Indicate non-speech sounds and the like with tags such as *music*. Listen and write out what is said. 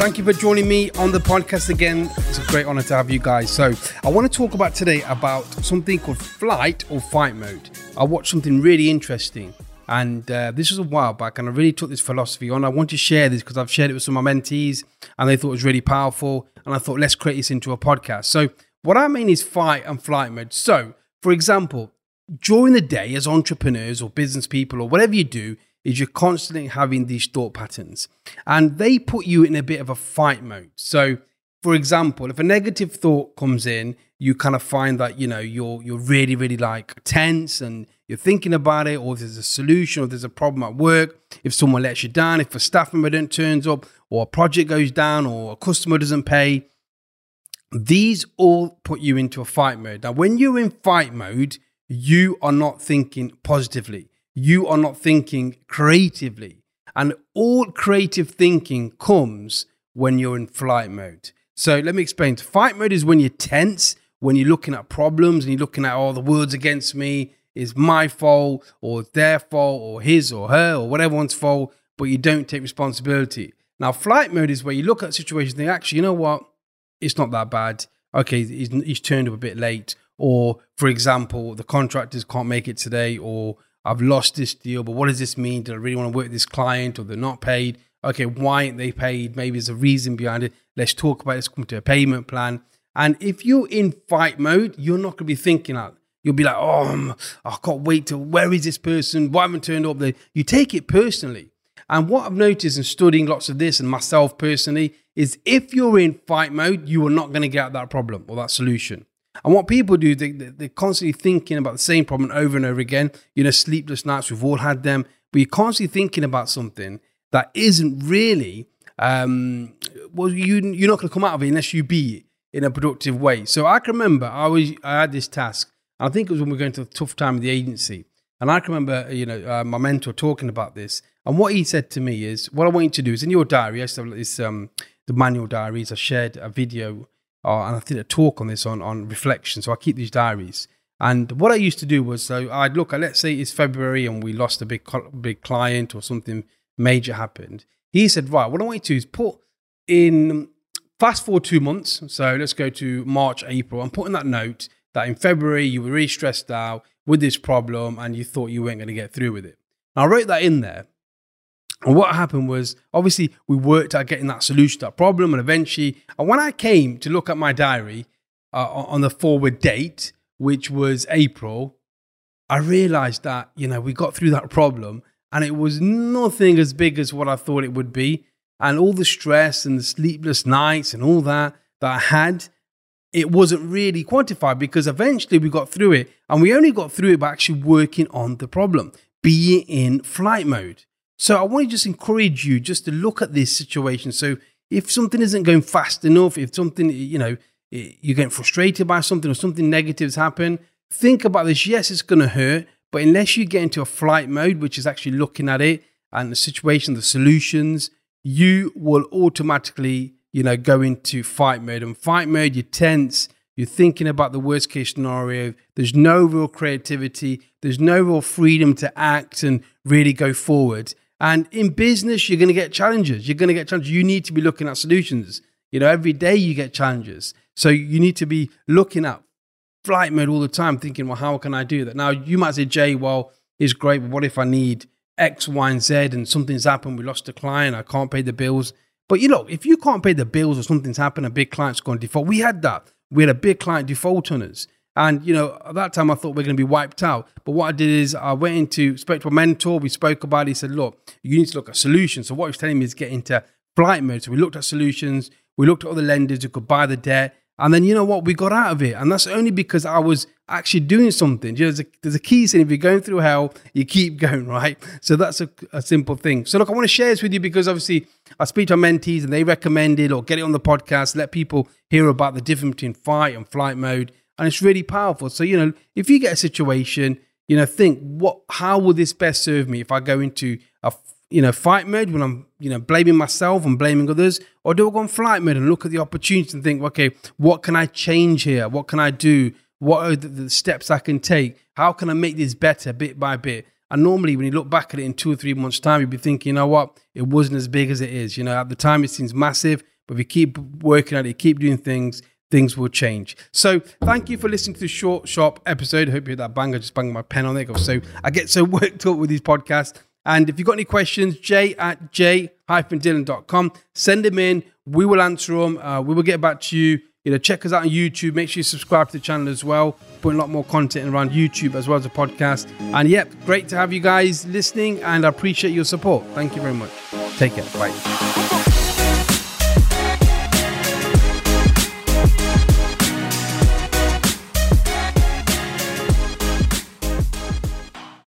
Thank you for joining me on the podcast again. It's a great honor to have you guys. So, I want to talk about today about something called flight or fight mode. I watched something really interesting, and uh, this was a while back, and I really took this philosophy on. I want to share this because I've shared it with some of my mentees, and they thought it was really powerful. And I thought, let's create this into a podcast. So, what I mean is fight and flight mode. So, for example, during the day, as entrepreneurs or business people or whatever you do, is you're constantly having these thought patterns and they put you in a bit of a fight mode. So, for example, if a negative thought comes in, you kind of find that you know you're you're really really like tense and you're thinking about it, or there's a solution, or there's a problem at work. If someone lets you down, if a staff member don't turns up, or a project goes down, or a customer doesn't pay, these all put you into a fight mode. Now, when you're in fight mode, you are not thinking positively you are not thinking creatively. And all creative thinking comes when you're in flight mode. So let me explain. Fight mode is when you're tense, when you're looking at problems and you're looking at all oh, the words against me, is my fault or their fault or his or her or whatever one's fault, but you don't take responsibility. Now, flight mode is where you look at situations and think, actually, you know what? It's not that bad. Okay, he's, he's turned up a bit late. Or, for example, the contractors can't make it today, or I've lost this deal, but what does this mean? Do I really want to work with this client or they're not paid? Okay, why aren't they paid? Maybe there's a reason behind it. Let's talk about it. Let's come to a payment plan. And if you're in fight mode, you're not going to be thinking that. You'll be like, oh, um, I can't wait to, where is this person? Why haven't turned up there? You take it personally. And what I've noticed in studying lots of this and myself personally is if you're in fight mode, you are not going to get that problem or that solution. And what people do, they, they're constantly thinking about the same problem over and over again. You know, sleepless nights, we've all had them, but you're constantly thinking about something that isn't really, um, well, you, you're not going to come out of it unless you be in a productive way. So I can remember I was I had this task. and I think it was when we were going to a tough time with the agency. And I can remember, you know, uh, my mentor talking about this. And what he said to me is, what I want you to do is in your diary, I used to have this, um, the manual diaries, I shared a video uh, and I did a talk on this on, on reflection. So I keep these diaries. And what I used to do was, so I'd look at, let's say it's February and we lost a big, big client or something major happened. He said, right, what I want you to do is put in, fast forward two months. So let's go to March, April. I'm putting that note that in February you were really stressed out with this problem and you thought you weren't going to get through with it. And I wrote that in there. And what happened was, obviously, we worked at getting that solution to that problem. And eventually, and when I came to look at my diary uh, on the forward date, which was April, I realized that, you know, we got through that problem and it was nothing as big as what I thought it would be. And all the stress and the sleepless nights and all that that I had, it wasn't really quantified because eventually we got through it. And we only got through it by actually working on the problem, being in flight mode. So I want to just encourage you just to look at this situation. So if something isn't going fast enough, if something, you know, eh, you're getting frustrated by something or something negative's happened, think about this. Yes, it's going to hurt, but unless you get into a flight mode, which is actually looking at it and the situation, the solutions, you will automatically, you know, go into fight mode. And fight mode, you're tense, you're thinking about the worst case scenario. There's no real creativity. There's no real freedom to act and really go forward. And in business, you're going to get challenges. You're going to get challenges. You need to be looking at solutions. You know, every day you get challenges. So you need to be looking at flight mode all the time, thinking, well, how can I do that? Now, you might say, Jay, well, it's great, but what if I need X, Y, and Z and something's happened? We lost a client, I can't pay the bills. But you know, if you can't pay the bills or something's happened, a big client's gone default. We had that. We had a big client default on us. And you know, at that time I thought we are going to be wiped out. But what I did is I went into spoke to a mentor. We spoke about it. He said, "Look, you need to look at solutions." So what he was telling me is get into flight mode. So we looked at solutions. We looked at other lenders who could buy the debt. And then you know what? We got out of it. And that's only because I was actually doing something. You know, there's, a, there's a key saying if you're going through hell, you keep going, *laughs* right? So that's a, a simple thing. So look, I want to share this with you because obviously I speak to our mentees and they recommend it or get it on the podcast, let people hear about the difference between fight and flight mode. And it's really powerful. So, you know, if you get a situation, you know, think what, how will this best serve me if I go into a, you know, fight mode when I'm, you know, blaming myself and blaming others, or do I go on flight mode and look at the opportunity and think, okay, what can I change here? What can I do? What are the, the steps I can take? How can I make this better bit by bit? And normally, when you look back at it in two or three months' time, you'd be thinking, you know what? It wasn't as big as it is. You know, at the time, it seems massive, but if you keep working at it, keep doing things, things will change. So, thank you for listening to the short, sharp episode. I hope you heard that bang. I just banged my pen on it. So, I get so *laughs* worked up with these podcasts. And if you've got any questions, j at j-dylan.com, send them in. We will answer them. Uh, we will get back to you. You know, check us out on YouTube. Make sure you subscribe to the channel as well. Putting a lot more content around YouTube as well as a podcast. And yep, great to have you guys listening, and I appreciate your support. Thank you very much. Take care. Bye.